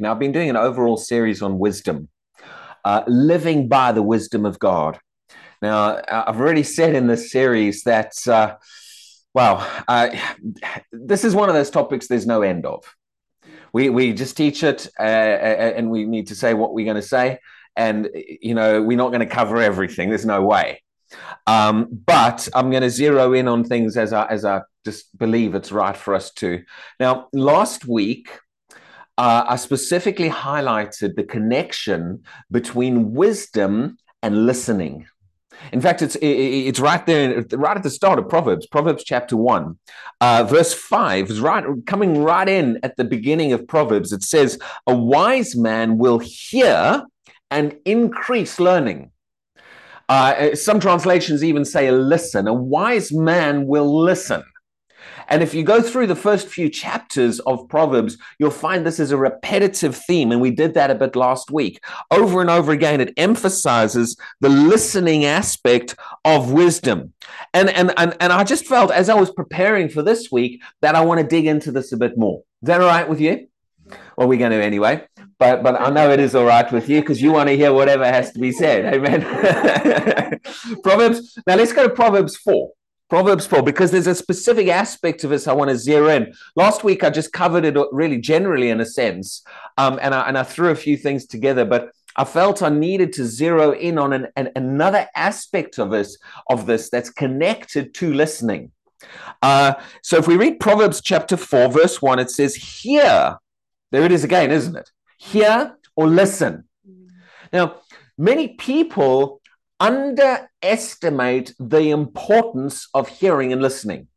Now, I've been doing an overall series on wisdom, uh, living by the wisdom of God. Now, I've already said in this series that, uh, uh, this is one of those topics there's no end of. We, we just teach it uh, and we need to say what we're going to say. And, you know, we're not going to cover everything. There's no way. Um, but I'm going to zero in on things as I, as I just believe it's right for us to. Now, last week, uh, I specifically highlighted the connection between wisdom and listening. In fact, it's it's right there, right at the start of Proverbs, Proverbs chapter one, uh, verse five is right coming right in at the beginning of Proverbs. It says, "A wise man will hear and increase learning." Uh, some translations even say, "Listen." A wise man will listen. And if you go through the first few chapters of Proverbs, you'll find this is a repetitive theme. And we did that a bit last week. Over and over again, it emphasizes the listening aspect of wisdom. And, and, and, and I just felt as I was preparing for this week that I want to dig into this a bit more. Is that all right with you? Well, we're going to anyway. But but I know it is all right with you because you want to hear whatever has to be said. Amen. Proverbs. Now let's go to Proverbs 4. Proverbs 4, because there's a specific aspect of this I want to zero in. Last week, I just covered it really generally in a sense, um, and, I, and I threw a few things together, but I felt I needed to zero in on an, an, another aspect of this, of this that's connected to listening. Uh, so if we read Proverbs chapter 4, verse 1, it says, Hear. There it is again, isn't it? Hear or listen. Now, many people underestimate the importance of hearing and listening.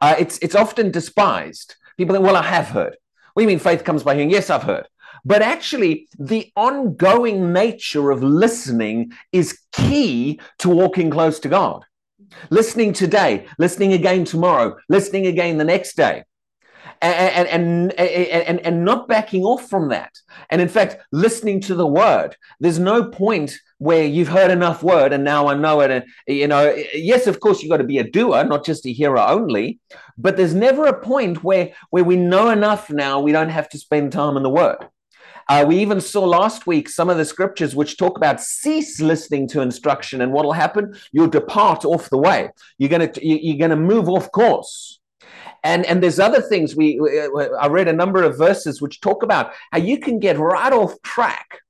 Uh, it's, it's often despised. People think, well, I have heard. What do you mean faith comes by hearing? Yes, I've heard. But actually, the ongoing nature of listening is key to walking close to God. Listening today, listening again tomorrow, listening again the next day and, and, and, and, not backing off from that. And in fact, listening to the word. There's no point where you've heard enough word and now I know it. And, you know, yes, of course, you've got to be a doer, not just a hearer only. But there's never a point where, where we know enough now we don't have to spend time in the word. Uh, we even saw last week some of the scriptures which talk about cease listening to instruction, and what will happen? You'll depart off the way. You're gonna you're gonna move off course. And, and there's other things we, I read a number of verses which talk about how you can get right off track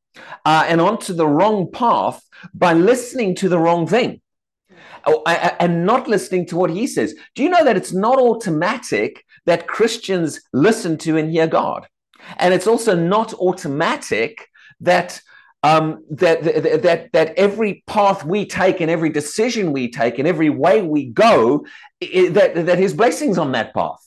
uh, and onto the wrong path by listening to the wrong thing oh, and not listening to what he says. Do you know that it's not automatic that Christians listen to and hear God? And it's also not automatic that um, that, that, that every path we take and every decision we take and every way we go, that, that his blessings on that path.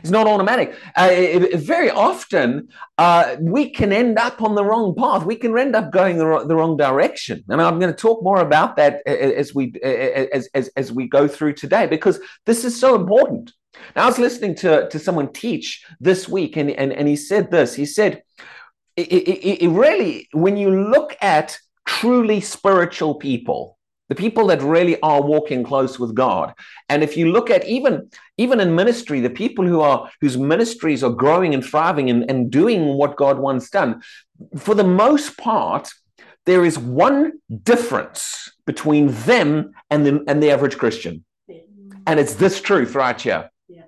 It's not automatic. Uh, very often, uh, we can end up on the wrong path. We can end up going the, wrong, the wrong direction. And I'm going to talk more about that as we as, as, as we go through today because this is so important. Now, I was listening to, to someone teach this week, and, and, and he said this. He said, it, it, it really, when you look at truly spiritual people, the people that really are walking close with God. And if you look at even even in ministry, the people who are whose ministries are growing and thriving and, and doing what God wants done, for the most part, there is one difference between them and the and the average Christian. And it's this truth right here. Yeah.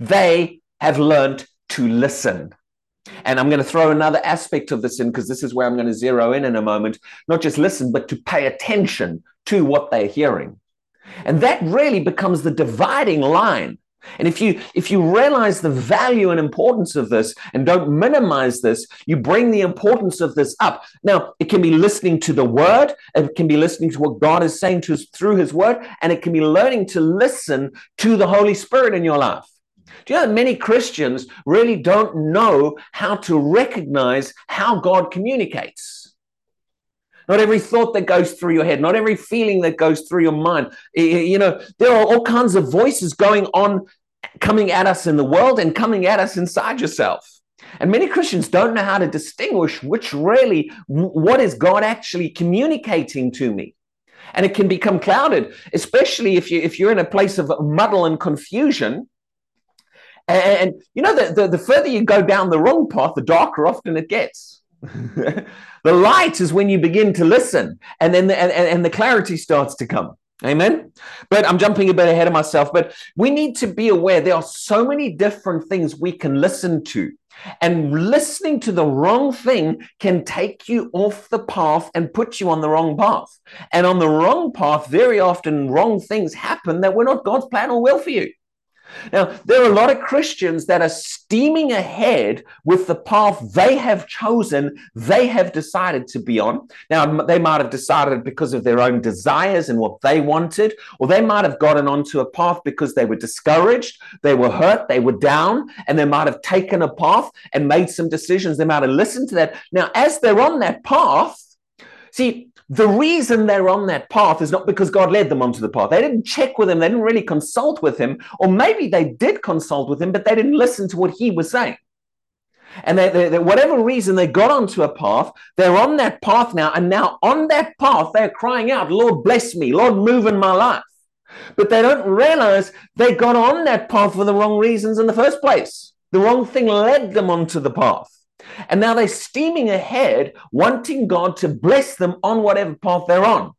They have learned to listen. And I'm going to throw another aspect of this in because this is where I'm going to zero in in a moment. Not just listen, but to pay attention to what they're hearing. And that really becomes the dividing line. And if you if you realize the value and importance of this and don't minimize this, you bring the importance of this up. Now, it can be listening to the word, it can be listening to what God is saying to us through his word, and it can be learning to listen to the Holy Spirit in your life. Do you know that many Christians really don't know how to recognize how God communicates? Not every thought that goes through your head, not every feeling that goes through your mind. You know, there are all kinds of voices going on, coming at us in the world and coming at us inside yourself. And many Christians don't know how to distinguish which really, what is God actually communicating to me? And it can become clouded, especially if you if you're in a place of muddle and confusion And, you know, the, the, the further you go down the wrong path, the darker often it gets. the light is when you begin to listen, and then the, and, and the clarity starts to come. Amen. But I'm jumping a bit ahead of myself. But we need to be aware there are so many different things we can listen to. And listening to the wrong thing can take you off the path and put you on the wrong path. And on the wrong path, very often wrong things happen that were not God's plan or will for you. Now, there are a lot of Christians that are steaming ahead with the path they have chosen, they have decided to be on. Now, they might have decided because of their own desires and what they wanted, or they might have gotten onto a path because they were discouraged, they were hurt, they were down, and they might have taken a path and made some decisions. They might have listened to that. Now, as they're on that path, see, the reason they're on that path is not because God led them onto the path. They didn't check with him, they didn't really consult with him, or maybe they did consult with him, but they didn't listen to what he was saying. And they, they, they, whatever reason they got onto a path, they're on that path now. And now on that path, they're crying out, Lord, bless me, Lord, move in my life. But they don't realize they got on that path for the wrong reasons in the first place. The wrong thing led them onto the path. And now they're steaming ahead, wanting God to bless them on whatever path they're on.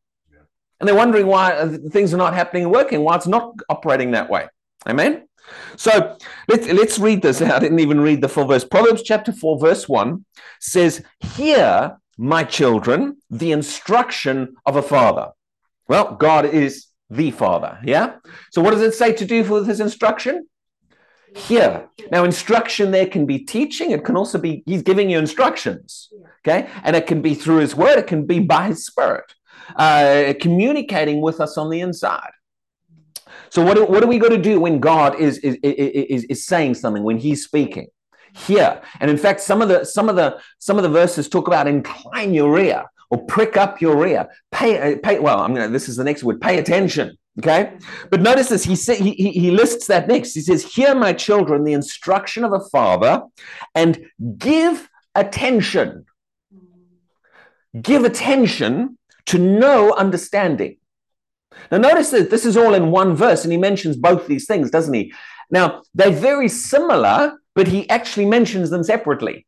And they're wondering why uh, things are not happening and working, why it's not operating that way. Amen? So let's, let's read this. I didn't even read the full verse. Proverbs chapter 4, verse 1 says, Hear, my children, the instruction of a father. Well, God is the father. Yeah? So what does it say to do with his instruction? Here. Now, instruction there can be teaching. It can also be he's giving you instructions. Okay. And it can be through his word, it can be by his spirit, uh, communicating with us on the inside. So, what, do, what are we going to do when God is, is, is, is saying something, when he's speaking? Here. And in fact, some of the some of the some of the verses talk about incline your ear or prick up your ear. Pay, pay well, I'm gonna this is the next word, pay attention. Okay. But notice this. He, say, he, he lists that next. He says, Hear, my children, the instruction of a father, and give attention. Give attention to know understanding. Now, notice that this is all in one verse, and he mentions both these things, doesn't he? Now, they're very similar, but he actually mentions them separately.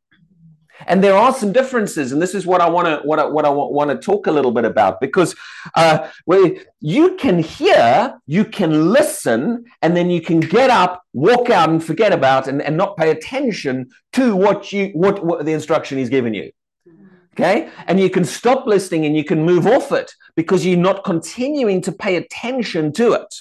And there are some differences, and this is what I want to what I, what I want to talk a little bit about because uh, where you can hear, you can listen, and then you can get up, walk out, and forget about, and, and not pay attention to what you what, what the instruction he's given you. Okay, and you can stop listening and you can move off it because you're not continuing to pay attention to it.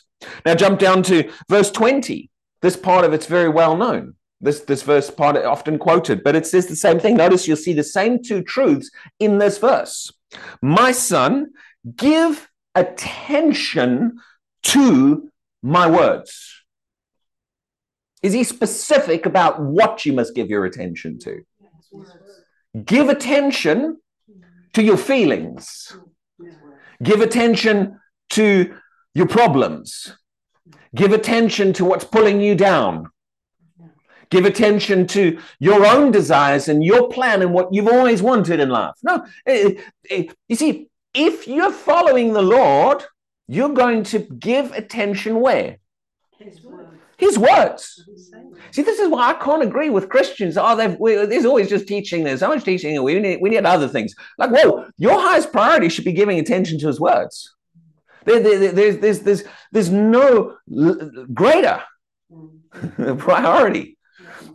Now jump down to verse twenty. This part of it's very well known this this verse part often quoted, but it says the same thing. Notice you'll see the same two truths in this verse. My son, give attention to my words. Is he specific about what you must give your attention to? Give attention to your feelings. Give attention to your problems. Give attention to what's pulling you down. Give attention to your own desires and your plan and what you've always wanted in life. No, it, it, you see, if you're following the Lord, you're going to give attention where? His words. His words. See, this is why I can't agree with Christians. Oh, they've, we, there's always just teaching. There's so much teaching. We need, we need other things. Like, whoa, your highest priority should be giving attention to his words. There, there, there's, there's, there's, there's no greater mm. priority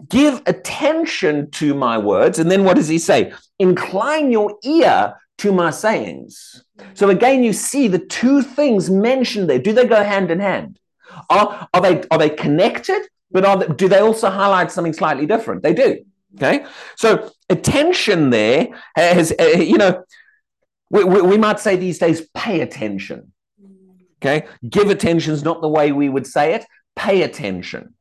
give attention to my words. And then what does he say? Incline your ear to my sayings. So again, you see the two things mentioned there. Do they go hand in hand? Are, are they are they connected? But are they, do they also highlight something slightly different? They do. Okay. So attention there has, uh, you know, we, we, we might say these days, pay attention. Okay. Give attention is not the way we would say it. Pay attention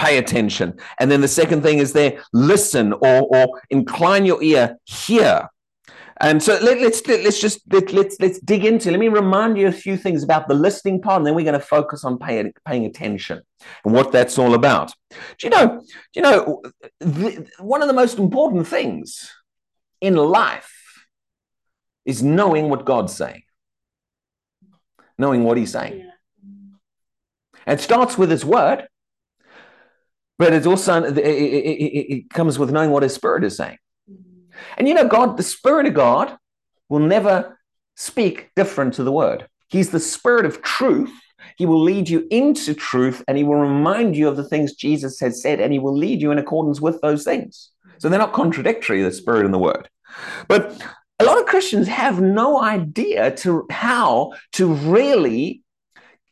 pay attention. And then the second thing is there, listen or, or incline your ear, hear. And so let, us let, us just let, let's let's dig into. Let me remind you a few things about the listening part, and then we're going to focus on paying paying attention and what that's all about. Do you know? Do you know the, one of the most important things in life is knowing what God's saying, knowing what He's saying. Yeah. It starts with His Word. But it's also it, it, it, comes with knowing what His Spirit is saying. Mm-hmm. And you know, God, the Spirit of God, will never speak different to the Word. He's the Spirit of truth. He will lead you into truth, and He will remind you of the things Jesus has said, and He will lead you in accordance with those things. So they're not contradictory, the Spirit and the Word. But a lot of Christians have no idea to how to really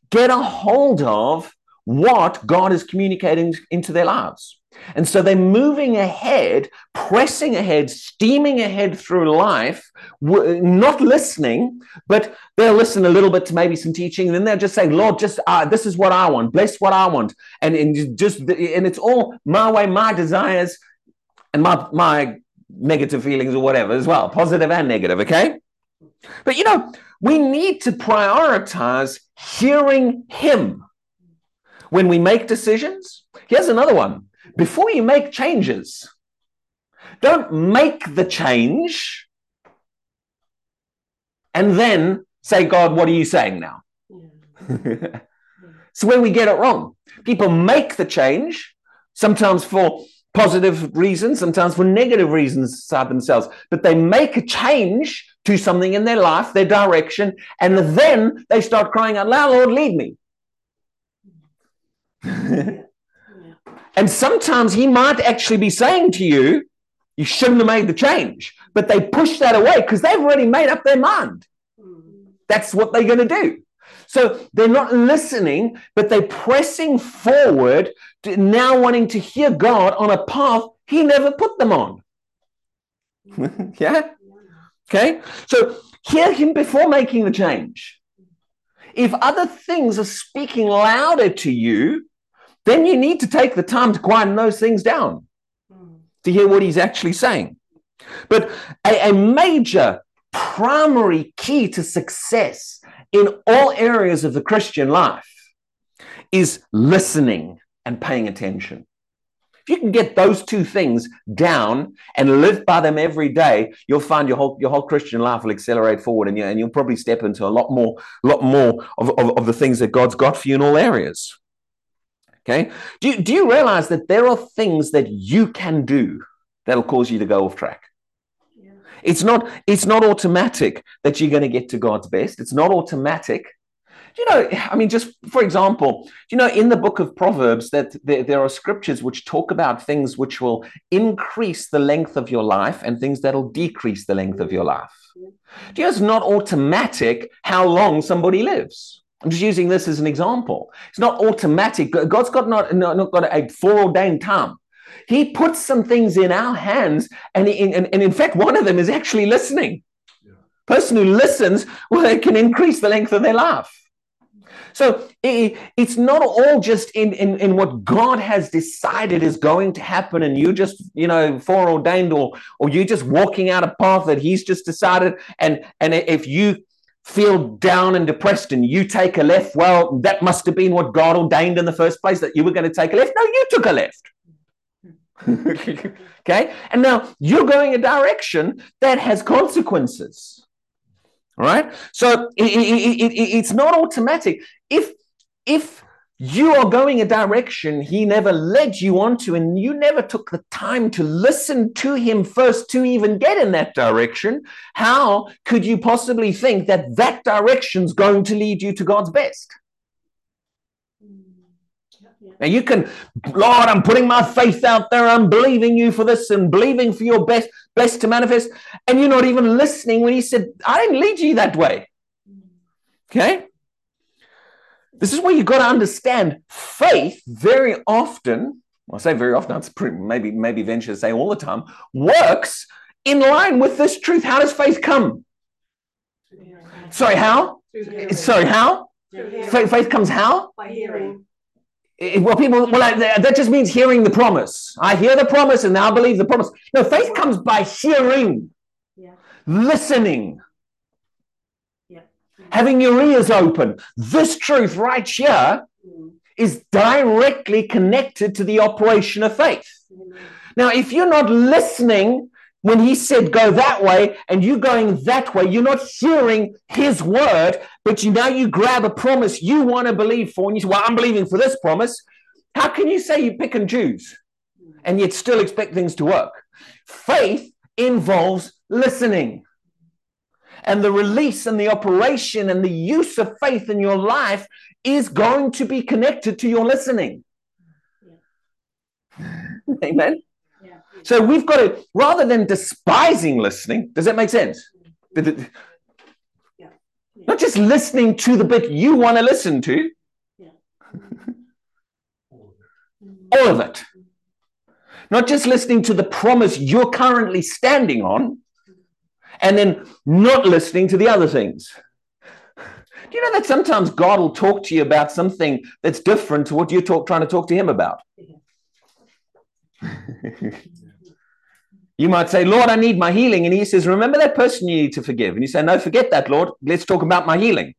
get a hold of what God is communicating into their lives. And so they're moving ahead, pressing ahead, steaming ahead through life, not listening, but they'll listen a little bit to maybe some teaching, and then they'll just say, "Lord, just uh, this is what I want, bless what I want," and and just and it's all my way, my desires, and my my negative feelings or whatever as well, positive and negative. Okay, but you know we need to prioritize hearing Him when we make decisions. Here's another one before you make changes, don't make the change and then say, God, what are you saying now? Yeah. so where we get it wrong. People make the change, sometimes for positive reasons, sometimes for negative reasons inside themselves, but they make a change to something in their life, their direction, and then they start crying out loud, Lord, lead me. And sometimes he might actually be saying to you, you shouldn't have made the change. But they push that away because they've already made up their mind. That's what they're going to do. So they're not listening, but they're pressing forward, now wanting to hear God on a path he never put them on. yeah? Okay? So hear him before making the change. If other things are speaking louder to you, then you need to take the time to quieten those things down mm. to hear what he's actually saying. But a, a major primary key to success in all areas of the Christian life is listening and paying attention. If you can get those two things down and live by them every day, you'll find your whole your whole Christian life will accelerate forward, and, you, and you'll probably step into a lot more, lot more of, of, of the things that God's got for you in all areas. Okay. Do you, do you realize that there are things that you can do that'll cause you to go off track? Yeah. It's not it's not automatic that you're going to get to God's best. It's not automatic. You know, I mean, just for example, you know, in the book of Proverbs, that there, there are scriptures which talk about things which will increase the length of your life and things that'll decrease the length of your life. Do you know, it's not automatic how long somebody lives. I'm just using this as an example. It's not automatic. God's got not, not, not got a foreordained time. He puts some things in our hands, and, in, and, and in fact, one of them is actually listening. Yeah. Person who listens, well, they can increase the length of their life. So it, it's not all just in, in, in what God has decided is going to happen, and you just, you know, foreordained, or or you just walking out a path that He's just decided. And and if you feel down and depressed and you take a left, well, that must have been what God ordained in the first place that you were going to take a left. No, you took a left. okay. And now you're going a direction that has consequences. All right. So it, it, it, it's not automatic. If, if you are going a direction he never led you onto, and you never took the time to listen to him first to even get in that direction. How could you possibly think that that direction's going to lead you to God's best? Now you can, Lord, I'm putting my faith out there. I'm believing you for this and believing for your best, best to manifest. And you're not even listening when he said, I didn't lead you that way. Okay. This is where you've got to understand faith very often, I say very often, it's pretty, maybe, maybe venture to say all the time, works in line with this truth. How does faith come? Sorry, how? Sorry, how? Faith, faith comes how? By hearing. Eh, eh, well, people, well, that just means hearing the promise. I hear the promise and now believe the promise. No, faith comes by hearing, yeah. listening, having your ears open. This truth right here is directly connected to the operation of faith. Now, if you're not listening when he said go that way and you're going that way, you're not hearing his word, but you now you grab a promise you want to believe for, and you say, Well, I'm believing for this promise. How can you say you pick and choose and yet still expect things to work? Faith involves listening. And the release and the operation and the use of faith in your life is going to be connected to your listening. Amen. Yeah. So we've got to, rather than despising listening, does that make sense? Yeah. Yeah. Not just listening to the bit you want to listen to, all of it. Not just listening to the promise you're currently standing on and then not listening to the other things. Do you know that sometimes God will talk to you about something that's different to what you're talk, trying to talk to Him about? You might say, Lord, I need my healing. And He says, Remember that person you need to forgive. And you say, No, forget that, Lord. Let's talk about my healing.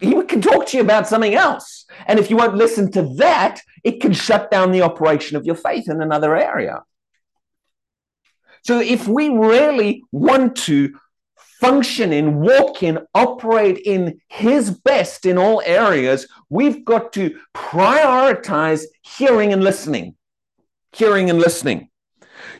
He can talk to you about something else. And if you won't listen to that, it can shut down the operation of your faith in another area. So if we really want to function in, walk in, operate in His best in all areas, we've got to prioritize hearing and listening. Hearing and listening.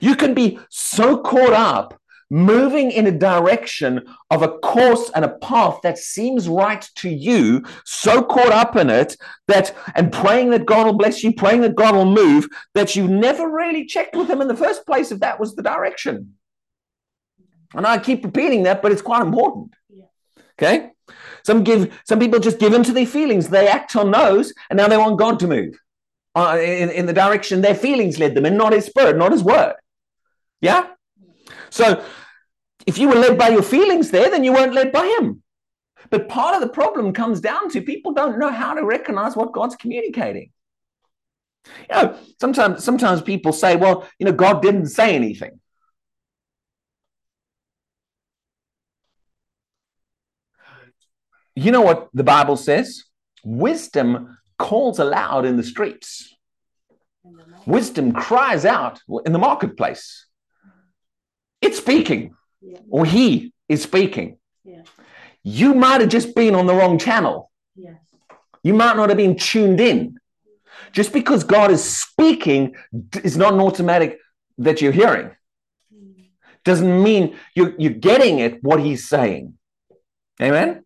You can be so caught up moving in a direction of a course and a path that seems right to you, so caught up in it that, and praying that God will bless you, praying that God will move, that you never really checked with Him in the first place if that was the direction. And I keep repeating that, but it's quite important. Yeah. Okay? Some give some people just give into their feelings. They act on those, and now they want God to move uh, in, in the direction their feelings led them, and not His Spirit, not His Word. Yeah. So, if you were led by your feelings there, then you weren't led by Him. But part of the problem comes down to people don't know how to recognize what God's communicating. You know, sometimes sometimes people say, "Well, you know, God didn't say anything." You know what the Bible says? Wisdom calls aloud in the streets. Wisdom cries out in the marketplace. It's speaking, Yeah. or he is speaking. Yeah. You might have just been on the wrong channel. Yes. You might not have been tuned in. Just because God is speaking is not an automatic that you're hearing. Mm. Doesn't mean you're, you're getting it what he's saying. Amen?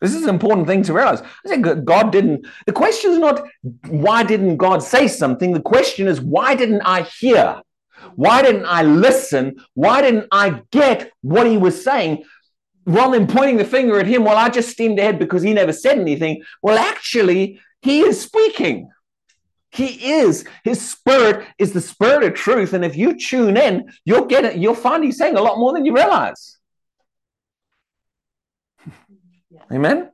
This is an important thing to realize. I think God didn't, the question is not why didn't God say something? The question is why didn't I hear? Why didn't I listen? Why didn't I get what he was saying? Rather than pointing the finger at him, well, I just steamed ahead because he never said anything. Well, actually, he is speaking. He is. His spirit is the spirit of truth. And if you tune in, you'll get it. You'll find he's saying a lot more than you realize. Amen.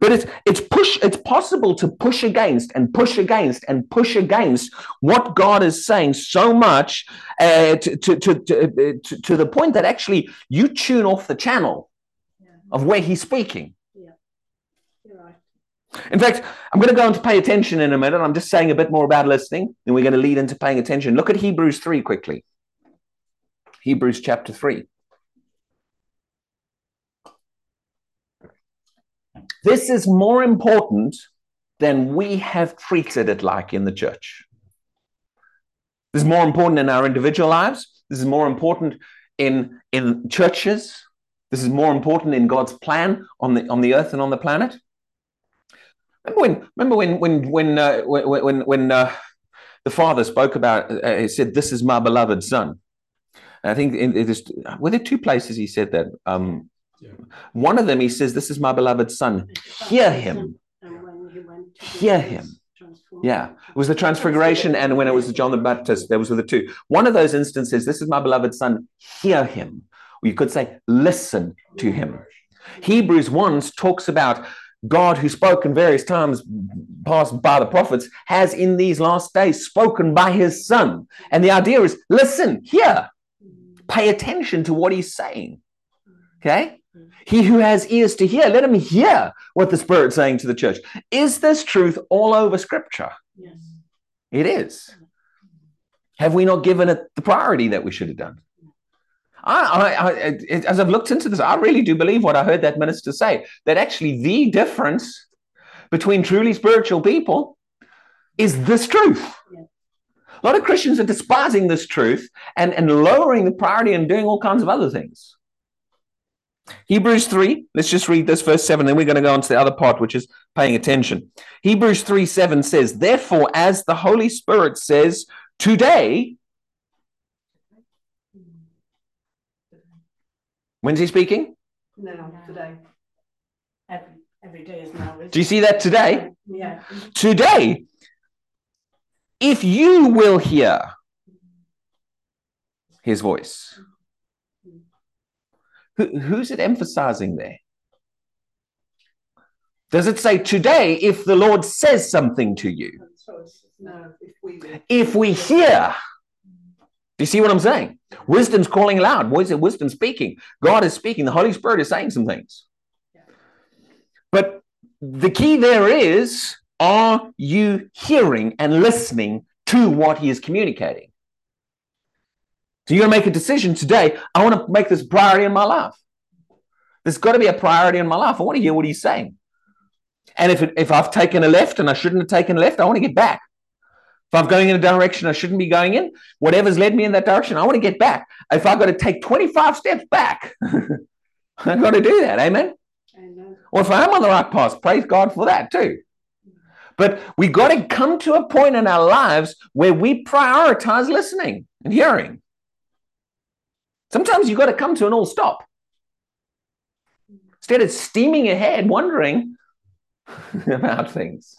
But it's it's push. It's possible to push against and push against and push against what God is saying so much uh, to, to, to, to, to, to the point that actually you tune off the channel Yeah. of where He's speaking. You're right. In fact, I'm going to go on to pay attention in a minute. I'm just saying a bit more about listening, then we're going to lead into paying attention. Look at Hebrews 3 quickly. Hebrews chapter 3. This is more important than we have treated it like in the church. This is more important in our individual lives. This is more important in, in churches. This is more important in God's plan on the, on the earth and on the planet. Remember when? Remember when? When? When? Uh, when? When? when uh, the father spoke about? Uh, he said, "This is my beloved son." And I think in, it is, were there two places he said that? Um, Yeah. One of them he says, "This is my beloved son. Hear him." Hear him. Yeah, it was the Transfiguration, and when it was John the Baptist, there was the two. One of those instances, "This is my beloved son. Hear him." Or you could say, "Listen to him." Hebrews 1 talks about God, who spoke in various times past by the prophets, has in these last days spoken by his Son. And the idea is listen, hear, pay attention to what he's saying. Okay? He who has ears to hear, let him hear what the Spirit's saying to the church. Is this truth all over Scripture? Yes. It is. Have we not given it the priority that we should have done? I, I, I, as I've looked into this, I really do believe what I heard that minister say that actually the difference between truly spiritual people is this truth. Yeah. A lot of Christians are despising this truth and, and lowering the priority and doing all kinds of other things. Hebrews 3, let's just read this verse 7, then we're going to go on to the other part, which is paying attention. Hebrews 3 7 says, Therefore, as the Holy Spirit says, today, when's he speaking? Now, today. Every, every day is now. Do you see that today? Yeah. Today, if you will hear his voice. Who, who's it emphasizing there? Does it say today if the Lord says something to you? No, if we. If we hear, do you see what I'm saying? Wisdom's calling loud. What is it? Wisdom speaking. God is speaking. The Holy Spirit is saying some things. But the key there is are you hearing and listening to what he is communicating? So you're going to make a decision today. I want to make this a priority in my life. There's got to be a priority in my life. I want to hear what he's saying. And if, it, if I've taken a left and I shouldn't have taken a left, I want to get back. If I'm going in a direction I shouldn't be going in, whatever's led me in that direction, I want to get back. If I've got to take 25 steps back, I've got to do that. Amen. Amen. Or if I am on the right path, praise God for that too. But we got to come to a point in our lives where we prioritize listening and hearing. Sometimes you've got to come to an all stop. Instead of steaming ahead, wondering about things.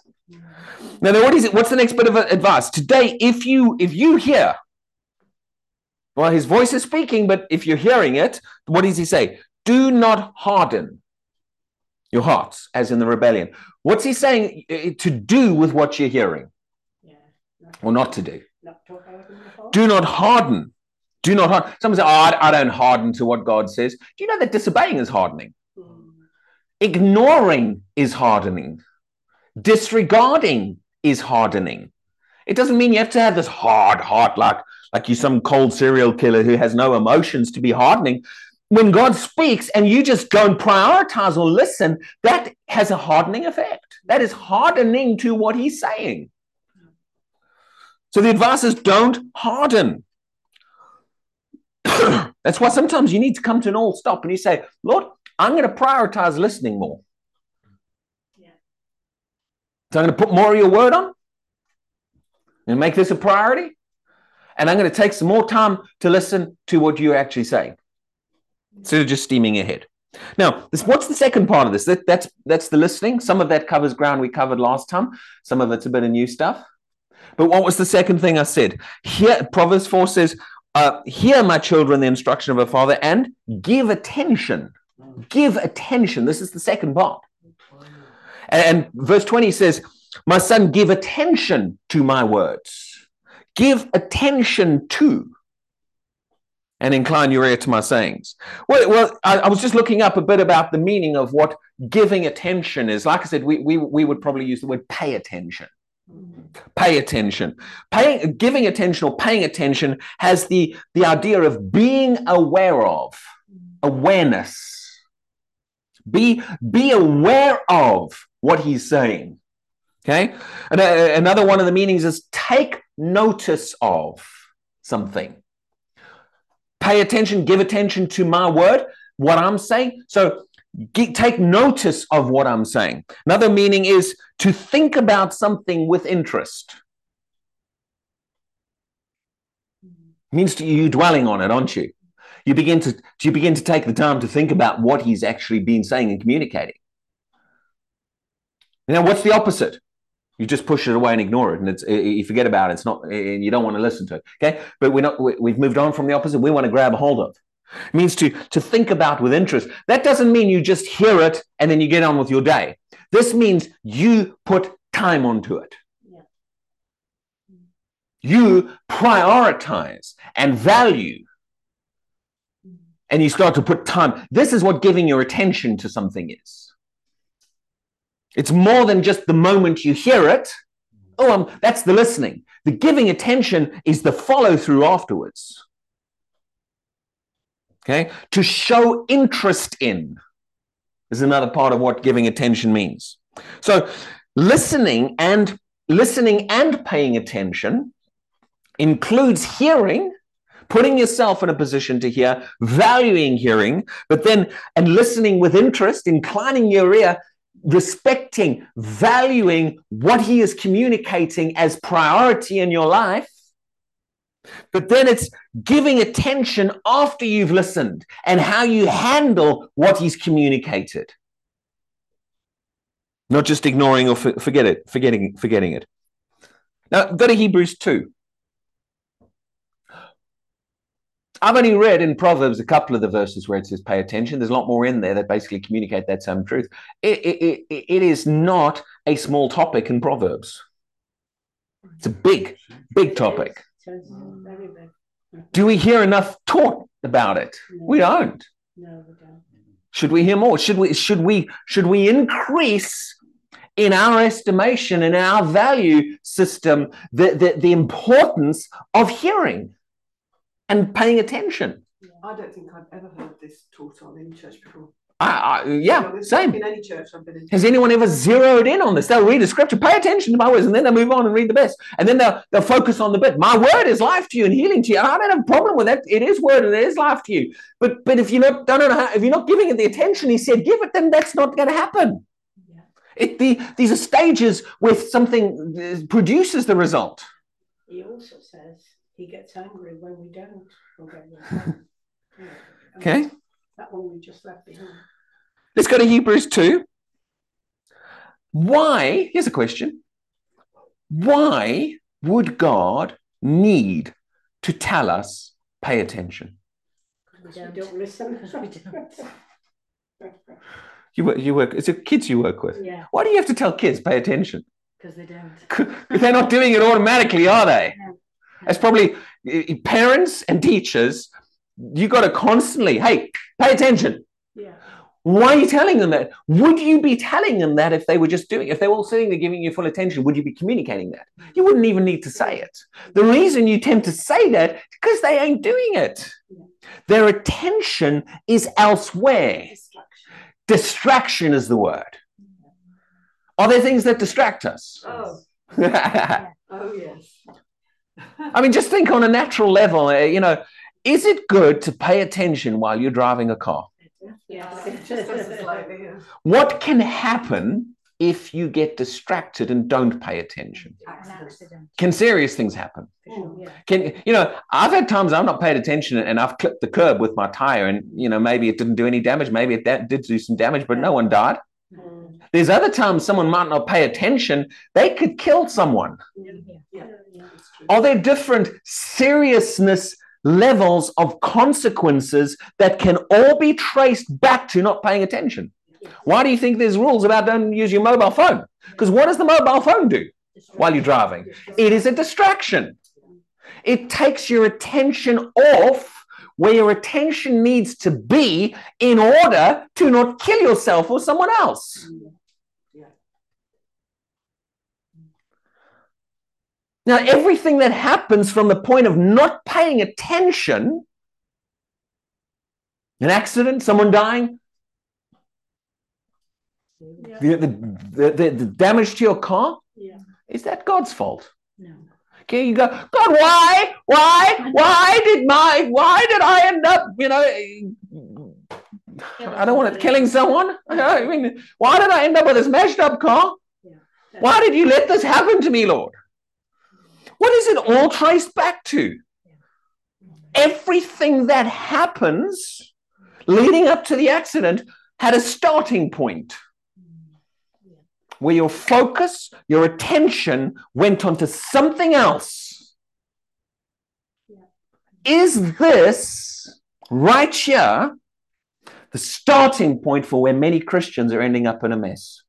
Now, then what is it? What's the next bit of advice? Today, if you if you hear, well, his voice is speaking, but if you're hearing it, what does he say? Do not harden your hearts, as in the rebellion. What's he saying uh, to do with what you're hearing, Yeah. Or not to do? not talk out in the heart. Do not harden. Do not harden. Someone say, "Oh, I, I don't harden to what God says." Do you know that disobeying is hardening? Mm. Ignoring is hardening. Disregarding is hardening. It doesn't mean you have to have this hard heart like like you some cold serial killer who has no emotions to be hardening. When God speaks and you just don't prioritize or listen, that has a hardening effect. That is hardening to what he's saying. So the advice is don't harden. That's why sometimes you need to come to an all stop and you say, Lord, I'm going to prioritize listening more. Yeah. So I'm going to put more of your word on and make this a priority. And I'm going to take some more time to listen to what you're actually saying mm-hmm. instead of just steaming ahead. Now, this, what's the second part of this? That, that's that's the listening. Some of that covers ground we covered last time. Some of it's a bit of new stuff. But what was the second thing I said? Here, Proverbs 4 says, uh, Hear, my children, the instruction of a father, and give attention. Give attention. This is the second part. And, and verse 20 says, My son, give attention to my words. Give attention to and incline your ear to my sayings. Well, well I, I, was just looking up a bit about the meaning of what giving attention is. Like I said, we, we, we would probably use the word pay attention. Pay attention. Paying, giving attention or paying attention has the, the idea of being aware of, awareness. Be, be aware of what he's saying. Okay. And uh, another one of the meanings is take notice of something. Pay attention, give attention to my word, what I'm saying. So take notice of what I'm saying. Another meaning is to think about something with interest. Mm-hmm. means to you dwelling on it, aren't you? You begin to you begin to take the time to think about what he's actually been saying and communicating. Now, what's the opposite? You just push it away and ignore it, and it's you forget about it. It's not, and you don't want to listen to it. Okay, but we're not. We've moved on from the opposite. We want to grab a hold of. It means to to think about with interest. That doesn't mean you just hear it and then you get on with your day. This means you put time onto it. Yeah. You prioritize and value, and you start to put time. This is what giving your attention to something is. It's more than just the moment you hear it. Oh, um, that's the listening. The giving attention is the follow through afterwards. Okay, to show interest in is another part of what giving attention means. So, listening and listening and paying attention includes hearing, putting yourself in a position to hear, valuing hearing, but then and listening with interest, inclining your ear, respecting, valuing what he is communicating as priority in your life. But then it's giving attention after you've listened and how you handle what he's communicated. Not just ignoring or forget it, forgetting, forgetting it. Now, go to Hebrews 2. I've only read in Proverbs a couple of the verses where it says pay attention. There's a lot more in there that basically communicate that same truth. It, it, it, it is not a small topic in Proverbs. It's a big, big topic. Mm. Do we hear enough taught about it? No. We don't. No, we don't. Should we hear more? Should we should we should we increase in our estimation in our value system the, the, the importance of hearing? and paying attention. I don't think I've ever heard this taught on in church before. I, I, yeah, same. In any church I've been in. Has anyone ever zeroed in on this? They'll read a scripture, pay attention to my words, and then they'll move on and read the best. And then they'll, they'll focus on the bit. My word is life to you and healing to you. And I don't have a problem with that. It is word and it is life to you. But but if you not don't know how, if you're not giving it the attention he said, give it, then that's not going to happen. Yeah. It, the, these are stages where something uh, produces the result. He also says he gets angry when we don't. okay. That one we just left behind. Let's go to Hebrews 2. Why, here's a question. Why would God need to tell us pay attention? We don't, don't listen. you work, you work, it's a kids you work with. Yeah. Why do you have to tell kids pay attention? Because they don't. They're not doing it automatically, are they? Yeah. It's probably eh, eh, parents and teachers. You got to constantly, hey, pay attention. Yeah. Why are you telling them that? Would you be telling them that if they were just doing, if they were all sitting there giving you full attention, would you be communicating that? You wouldn't even need to say it. The reason you tend to say that is because they ain't doing it. Their attention is elsewhere. Distraction. Distraction is the word. Are there things that distract us? Oh. oh yes. I mean, just think on a natural level, uh, you know, is it good to pay attention while you're driving a car? what can happen if you get distracted and don't pay attention? Can serious things happen? Can you know? I've had times I've not paid attention and I've clipped the curb with my tire, and you know maybe it didn't do any damage, maybe it did do some damage, but no one died. Mm. There's other times someone might not pay attention; they could kill someone. Yeah. Yeah. Are there different seriousness levels of consequences that can all be traced back to not paying attention? Why do you think there's rules about don't use your mobile phone? Because what does the mobile phone do while you're driving? It is a distraction. It takes your attention off where your attention needs to be in order to not kill yourself or someone else. Now, everything that happens from the point of not paying attention, an accident, someone dying, yeah. the, the, the, the, damage to your car, yeah. is that God's fault? No. Okay, you go, God, why, why, why did my, why did I end up, you know, I don't want it killing someone. I mean, why did I end up with this mashed up car? Why did you let this happen to me, Lord? What is it all traced back to? Everything that happens leading up to the accident had a starting point where your focus, your attention went onto something else. Is this right here the starting point for where many Christians are ending up in a mess?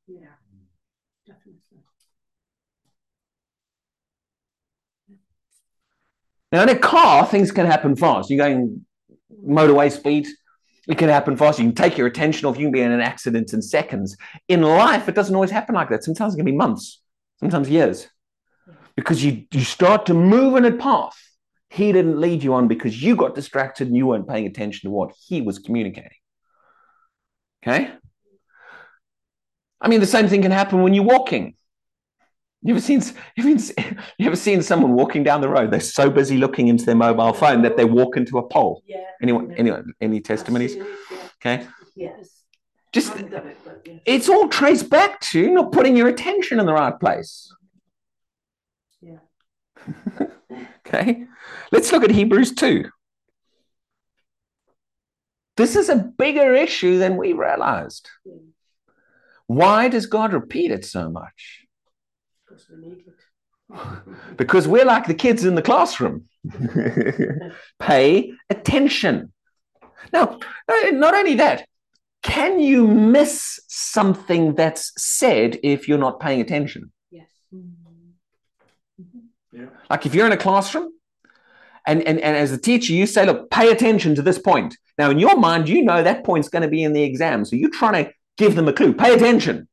Now, in a car, things can happen fast. You're going motorway speed, it can happen fast. You can take your attention off. You can be in an accident in seconds. In life, it doesn't always happen like that. Sometimes it can be months, sometimes years, because you, you start to move in a path he didn't lead you on because you got distracted and you weren't paying attention to what he was communicating. Okay? I mean, the same thing can happen when you're walking. You ever seen you ever seen, you ever seen someone walking down the road? They're so busy looking into their mobile phone that they walk into a pole. Yeah. Anyone? Yeah. Anyone? Any testimonies? yeah. Okay. Yes. Just I haven't done it, it's all traced back to not putting your attention in the right place. Yeah. Okay. Let's look at Hebrews 2. This is a bigger issue than we realized. Yeah. Why does God repeat it so much? Because we need it. Because we're like the kids in the classroom. Pay attention. Now, uh, not only that, can you miss something that's said if you're not paying attention? Yes. Yeah. Like if you're in a classroom and, and, and as a teacher, you say, look, pay attention to this point. Now, in your mind, you know that point's going to be in the exam. So you're trying to give them a clue. Pay attention.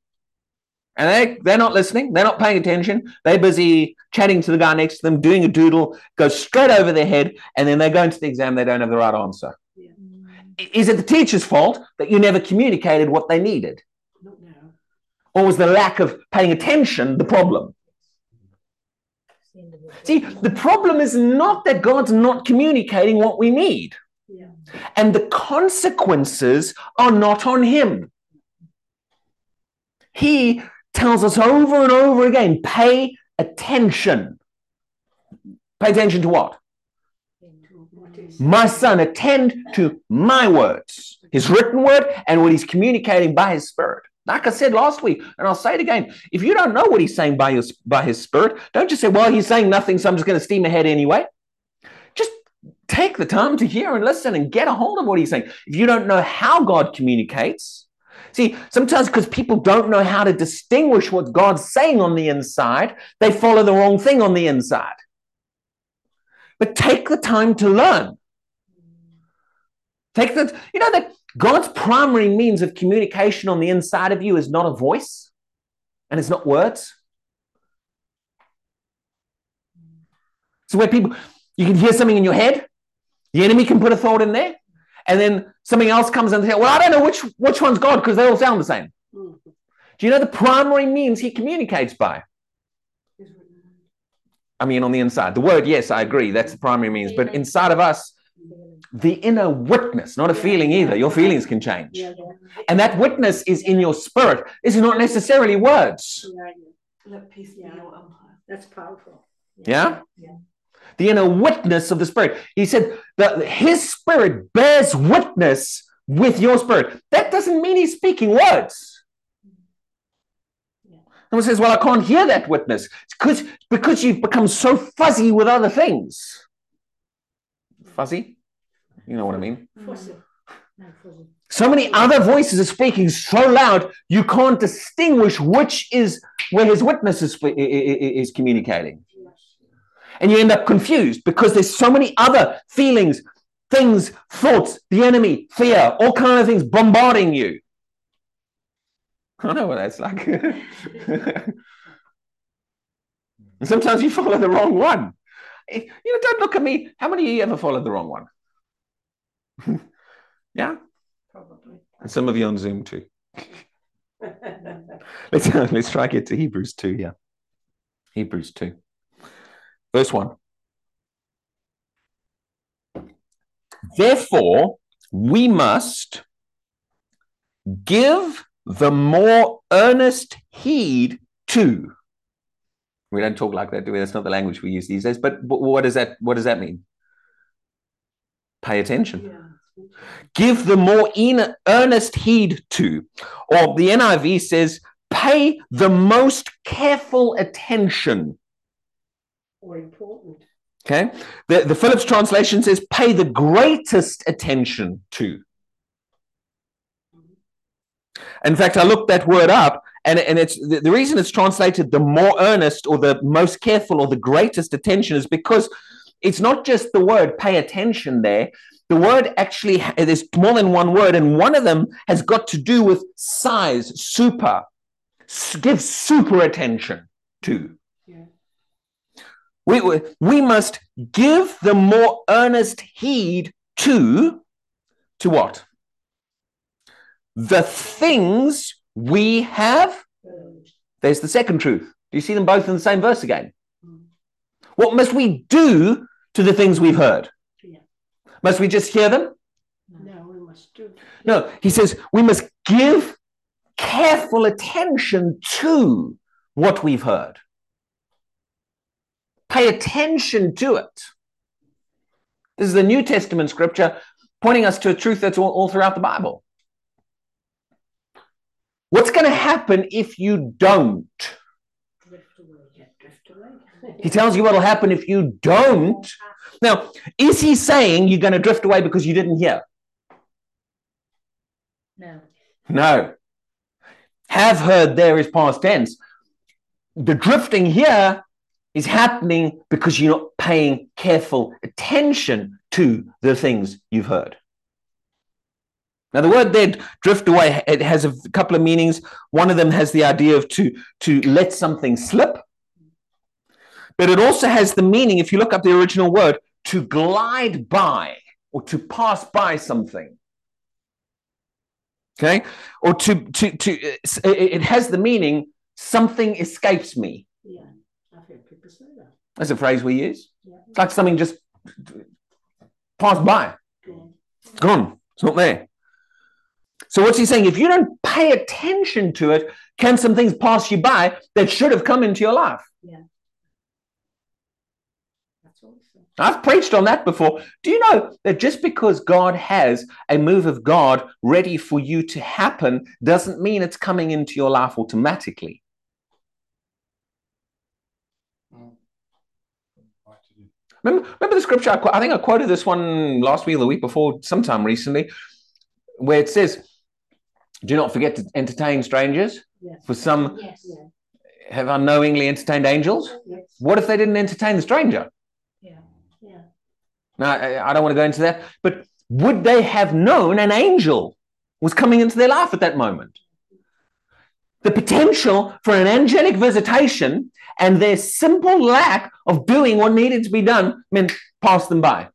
And they, they're not listening. They're not paying attention. They're busy chatting to the guy next to them, doing a doodle, goes straight over their head. And then they go into the exam. They don't have the right answer. I- Is it the teacher's fault that you never communicated what they needed? Not now. Or was the lack of paying attention the problem? See, the problem is not that God's not communicating what we need, Yeah. and the consequences are not on Him. He tells us over and over again pay attention. Pay attention to what? My son, attend to my words, his written word, and what he's communicating by his spirit. Like I said last week, and I'll say it again. If you don't know what he's saying by, your, by his spirit, don't just say, well, he's saying nothing, so I'm just going to steam ahead anyway. Just take the time to hear and listen and get a hold of what he's saying. If you don't know how God communicates, see, sometimes because people don't know how to distinguish what God's saying on the inside, they follow the wrong thing on the inside. But take the time to learn. Take the, you know that God's primary means of communication on the inside of you is not a voice and it's not words. So where people, you can hear something in your head, the enemy can put a thought in there, and then something else comes and say, well, I don't know which, which one's God because they all sound the same. Mm. Do you know the primary means he communicates by? His written. I mean, on the inside. The word, yes, I agree. That's the primary means. But inside of us, the inner witness, not a feeling either. Your feelings can change. Yeah, yeah. And that witness is in your spirit. This is not necessarily words. Yeah, yeah. Let peace be Yeah. That's powerful. Yeah? Yeah. The inner witness of the spirit. He said that his spirit bears witness with your spirit. That doesn't mean he's speaking words. Yeah. Someone says, Well, I can't hear that witness. It's because, because you've become so fuzzy with other things. Fuzzy? You know what I mean? Fuzzy. So many other voices are speaking so loud, you can't distinguish which is where his witness is, is communicating. And you end up confused because there's so many other feelings, things, thoughts, the enemy, fear, all kind of things bombarding you. I know what that's like. and sometimes you follow the wrong one. You know, don't look at me. How many of you ever followed the wrong one? yeah? Probably. And some of you on Zoom too. Let's, let's try get to Hebrews 2 here. Hebrews 2. Verse 1. Therefore, we must give the more earnest heed to. We don't talk like that, do we? That's not the language we use these days. But, but what does that what does that mean? Pay attention Yeah. give the more in- earnest heed to. Or the NIV says, pay the most careful attention. Or important. Okay. The, the Phillips translation says, pay the greatest attention to. Mm-hmm. In fact, I looked that word up, and, and it's the, the reason it's translated the more earnest or the most careful or the greatest attention is because it's not just the word pay attention there. The word actually, there's more than one word, and one of them has got to do with size, super. Give super attention to. We, we, must give the more earnest heed to, to what? The things we have. There's the second truth. Do you see them both in the same verse again? What must we do to the things we've heard? Yeah. Must we just hear them? No, we must do. No, he says we must give careful attention to what we've heard. Pay attention to it. This is the New Testament scripture pointing us to a truth that's all, all throughout the Bible. What's going to happen if you don't? Drift away. Yeah, drift away. He tells you what will happen if you don't. Now, is he saying you're going to drift away because you didn't hear? No. No. Have heard there is past tense. The drifting here is happening because you're not paying careful attention to the things you've heard. Now, the word there, drift away, it has a couple of meanings. One of them has the idea of to, to let something slip. But it also has the meaning, if you look up the original word, to glide by or to pass by something. Okay? Or to, to, to it has the meaning, something escapes me. Yeah. I've heard people say that. That's a phrase we use. Yeah. It's like something just passed by. Go. It's gone. It's not there. So what's he saying? If you don't pay attention to it, can some things pass you by that should have come into your life? Yeah. That's. I've preached on that before. Do you know that just because God has a move of God ready for you to happen doesn't mean it's coming into your life automatically? Remember, remember the scripture? I, I think I quoted this one last week or the week before, sometime recently, where it says, Do not forget to entertain strangers, Yes. for some Yes. Have unknowingly entertained angels. Yes. What if they didn't entertain the stranger? Yeah. Yeah. Now, I I don't want to go into that, but would they have known an angel was coming into their life at that moment? The potential for an angelic visitation and their simple lack of doing what needed to be done meant pass them by.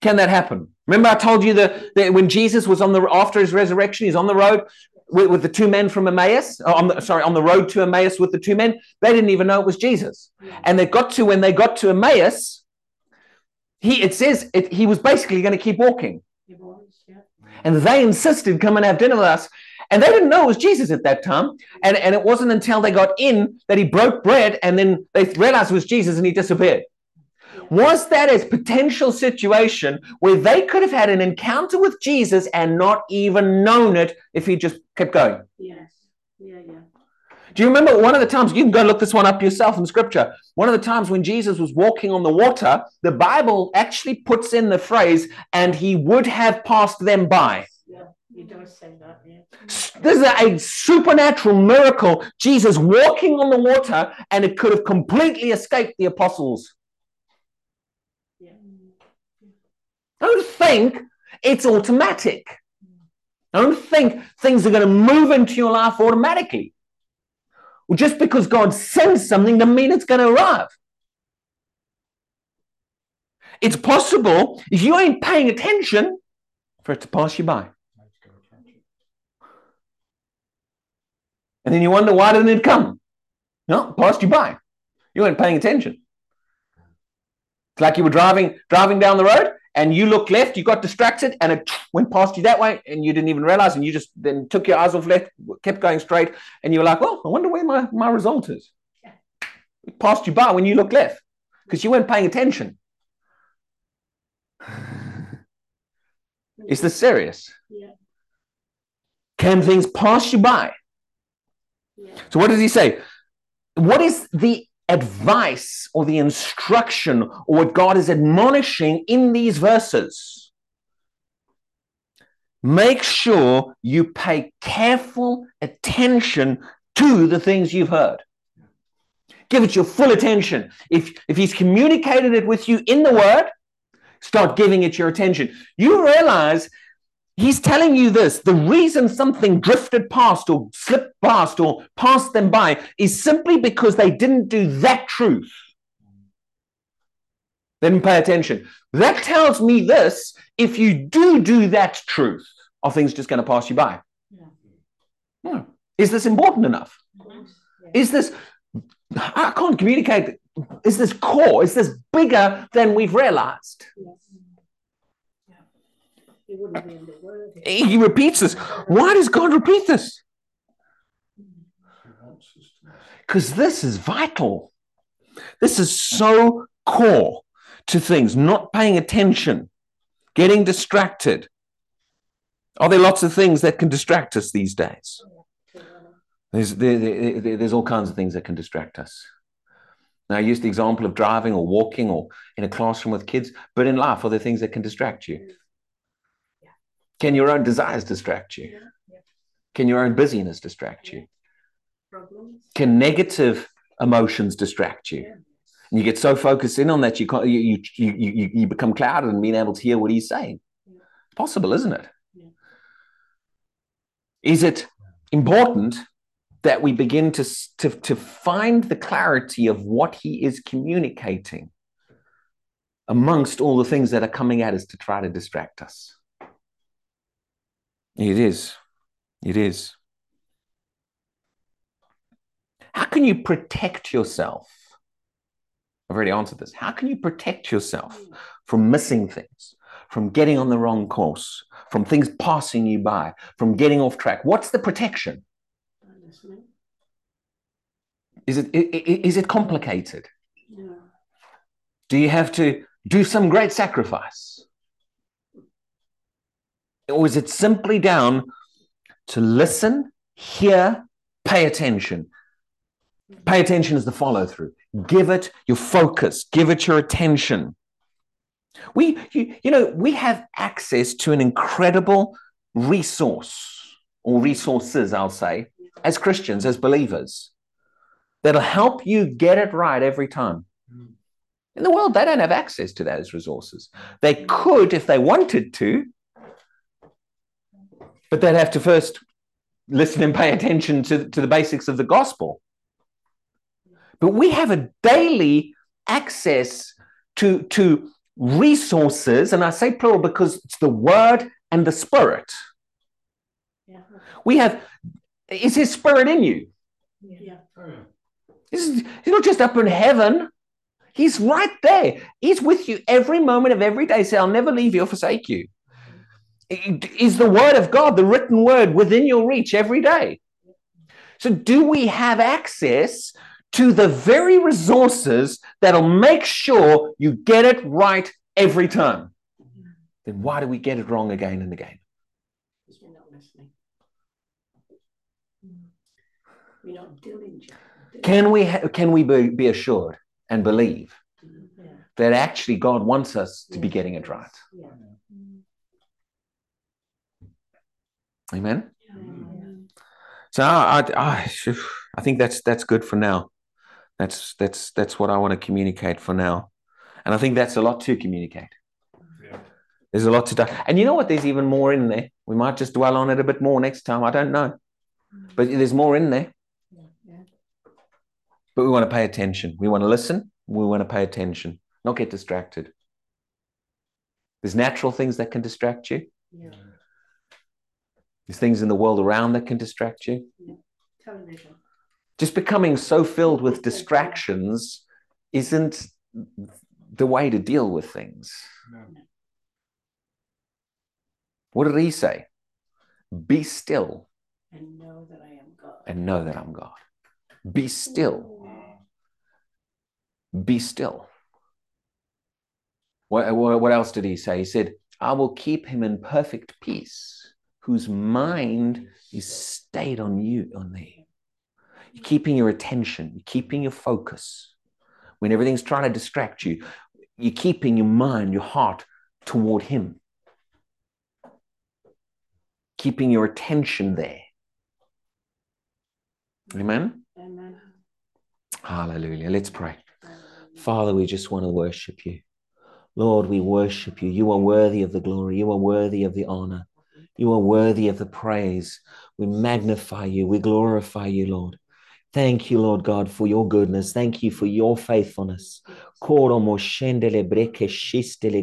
Can that happen? Remember, I told you that, that when Jesus was on the after his resurrection, he's on the road with, with the two men from Emmaus. oh, On the, sorry, on the road to Emmaus with the two men. They didn't even know it was Jesus. And they got to when they got to Emmaus, he it says it, he was basically going to keep walking, It was. Yeah. and they insisted, "Come and have dinner with us." And they didn't know it was Jesus at that time. And, and it wasn't until they got in that he broke bread and then they realized it was Jesus and he disappeared. Was that a potential situation where they could have had an encounter with Jesus and not even known it if he just kept going? Yes. Yeah. Yeah. Do you remember one of the times, you can go look this one up yourself in scripture. One of the times when Jesus was walking on the water, the Bible actually puts in the phrase, and he would have passed them by. You don't say that. Yeah. This is a supernatural miracle. Jesus walking on the water, and it could have completely escaped the apostles. Yeah. Don't think it's automatic. Don't think things are going to move into your life automatically. Well, just because God sends something doesn't mean it's going to arrive. It's possible, if you ain't paying attention, for it to pass you by. And then you wonder, why didn't it come? No, passed you by. You weren't paying attention. It's like you were driving driving down the road and you looked left, you got distracted, and it went past you that way, and you didn't even realize, and you just then took your eyes off left, kept going straight, and you were like, well, I wonder where my, my result is. It passed you by when you looked left because you weren't paying attention. Is this serious? Yeah. Can things pass you by? So, what does he say? What is the advice or the instruction or what God is admonishing in these verses? Make sure you pay careful attention to the things you've heard. Give it your full attention. If, if He's communicated it with you in the Word, start giving it your attention. You realize He's telling you this the reason something drifted past or slipped past or passed them by is simply because they didn't do that truth. Then pay attention. That tells me this if you do do that truth, are things just going to pass you by? Yeah. No. Is this important enough? Yeah. Is this, I can't communicate. Is this core? Is this bigger than we've realized? Yes. Yeah. It wouldn't be in the word. He repeats this. Why does God repeat this? He wants us to Because this is vital. This is so core to things, not paying attention, getting distracted. Are there lots of things that can distract us these days? There's, there, there- there- there's all kinds of things that can distract us. Now, I used the example of driving or walking or in a classroom with kids, but in life, are there things that can distract you? Can your own desires distract you? Yeah, yeah. Can your own busyness distract you? Problems. Can negative emotions distract you? Yeah. And you get so focused in on that you can't you you you, you, become clouded and being able to hear what he's saying. Yeah. It's possible, isn't it? Yeah. Is it important that we begin to, to to find the clarity of what he is communicating amongst all the things that are coming at us to try to distract us? It is. It is. How can you protect yourself? I've already answered this. How can you protect yourself from missing things, from getting on the wrong course, from things passing you by, from getting off track? What's the protection? Is it, is it complicated? Yeah. Do you have to do some great sacrifice? Or is it simply down to listen, hear, pay attention? Pay attention is the follow through. Give it your focus, give it your attention. We, you, you know, we have access to an incredible resource or resources, I'll say, as Christians, as believers, that'll help you get it right every time. Mm. In the world, they don't have access to those resources. They could if they wanted to, but they'd have to first listen and pay attention to, to the basics of the gospel. But we have a daily access to, to resources, and I say plural because it's the word and the spirit. Yeah. We have, is his spirit in you? Yeah. Oh. He's, he's not just up in heaven. He's right there. He's with you every moment of every day. Say, I'll never leave you or forsake you. Is the word of God, the written word, within your reach every day? So, do we have access to the very resources that'll make sure you get it right every time? Then why do we get it wrong again and again? Because we're not listening. We're not diligent. Can we, ha- can we be, be assured and believe Yeah. that actually God wants us to be getting it right? Yeah. Amen. So I, I, I think that's that's good for now. That's that's that's what I want to communicate for now, and I think that's a lot to communicate. Yeah. There's a lot to do, and you know what? There's even more in there. We might just dwell on it a bit more next time. I don't know, but there's more in there. Yeah. Yeah. But we want to pay attention. We want to listen. We want to pay attention, not get distracted. There's natural things that can distract you. Yeah. There's things in the world around that can distract you. Television. just becoming so filled with distractions isn't the way to deal with things. No. What did he say? Be still And know that I am God. and know that I'm God. Be still. Be still. What, what what else did he say? He said, I will keep him in perfect peace, whose mind is stayed on you, on thee. You're keeping your attention, you're keeping your focus. When everything's trying to distract you, you're keeping your mind, your heart toward him. Keeping your attention there. Amen. Amen. Hallelujah. Let's pray. Father, we just want to worship you. Lord, we worship you. You are worthy of the glory. You are worthy of the honor. You are worthy of the praise. We magnify you. We glorify you, Lord. Thank you, Lord God, for your goodness. Thank you for your faithfulness.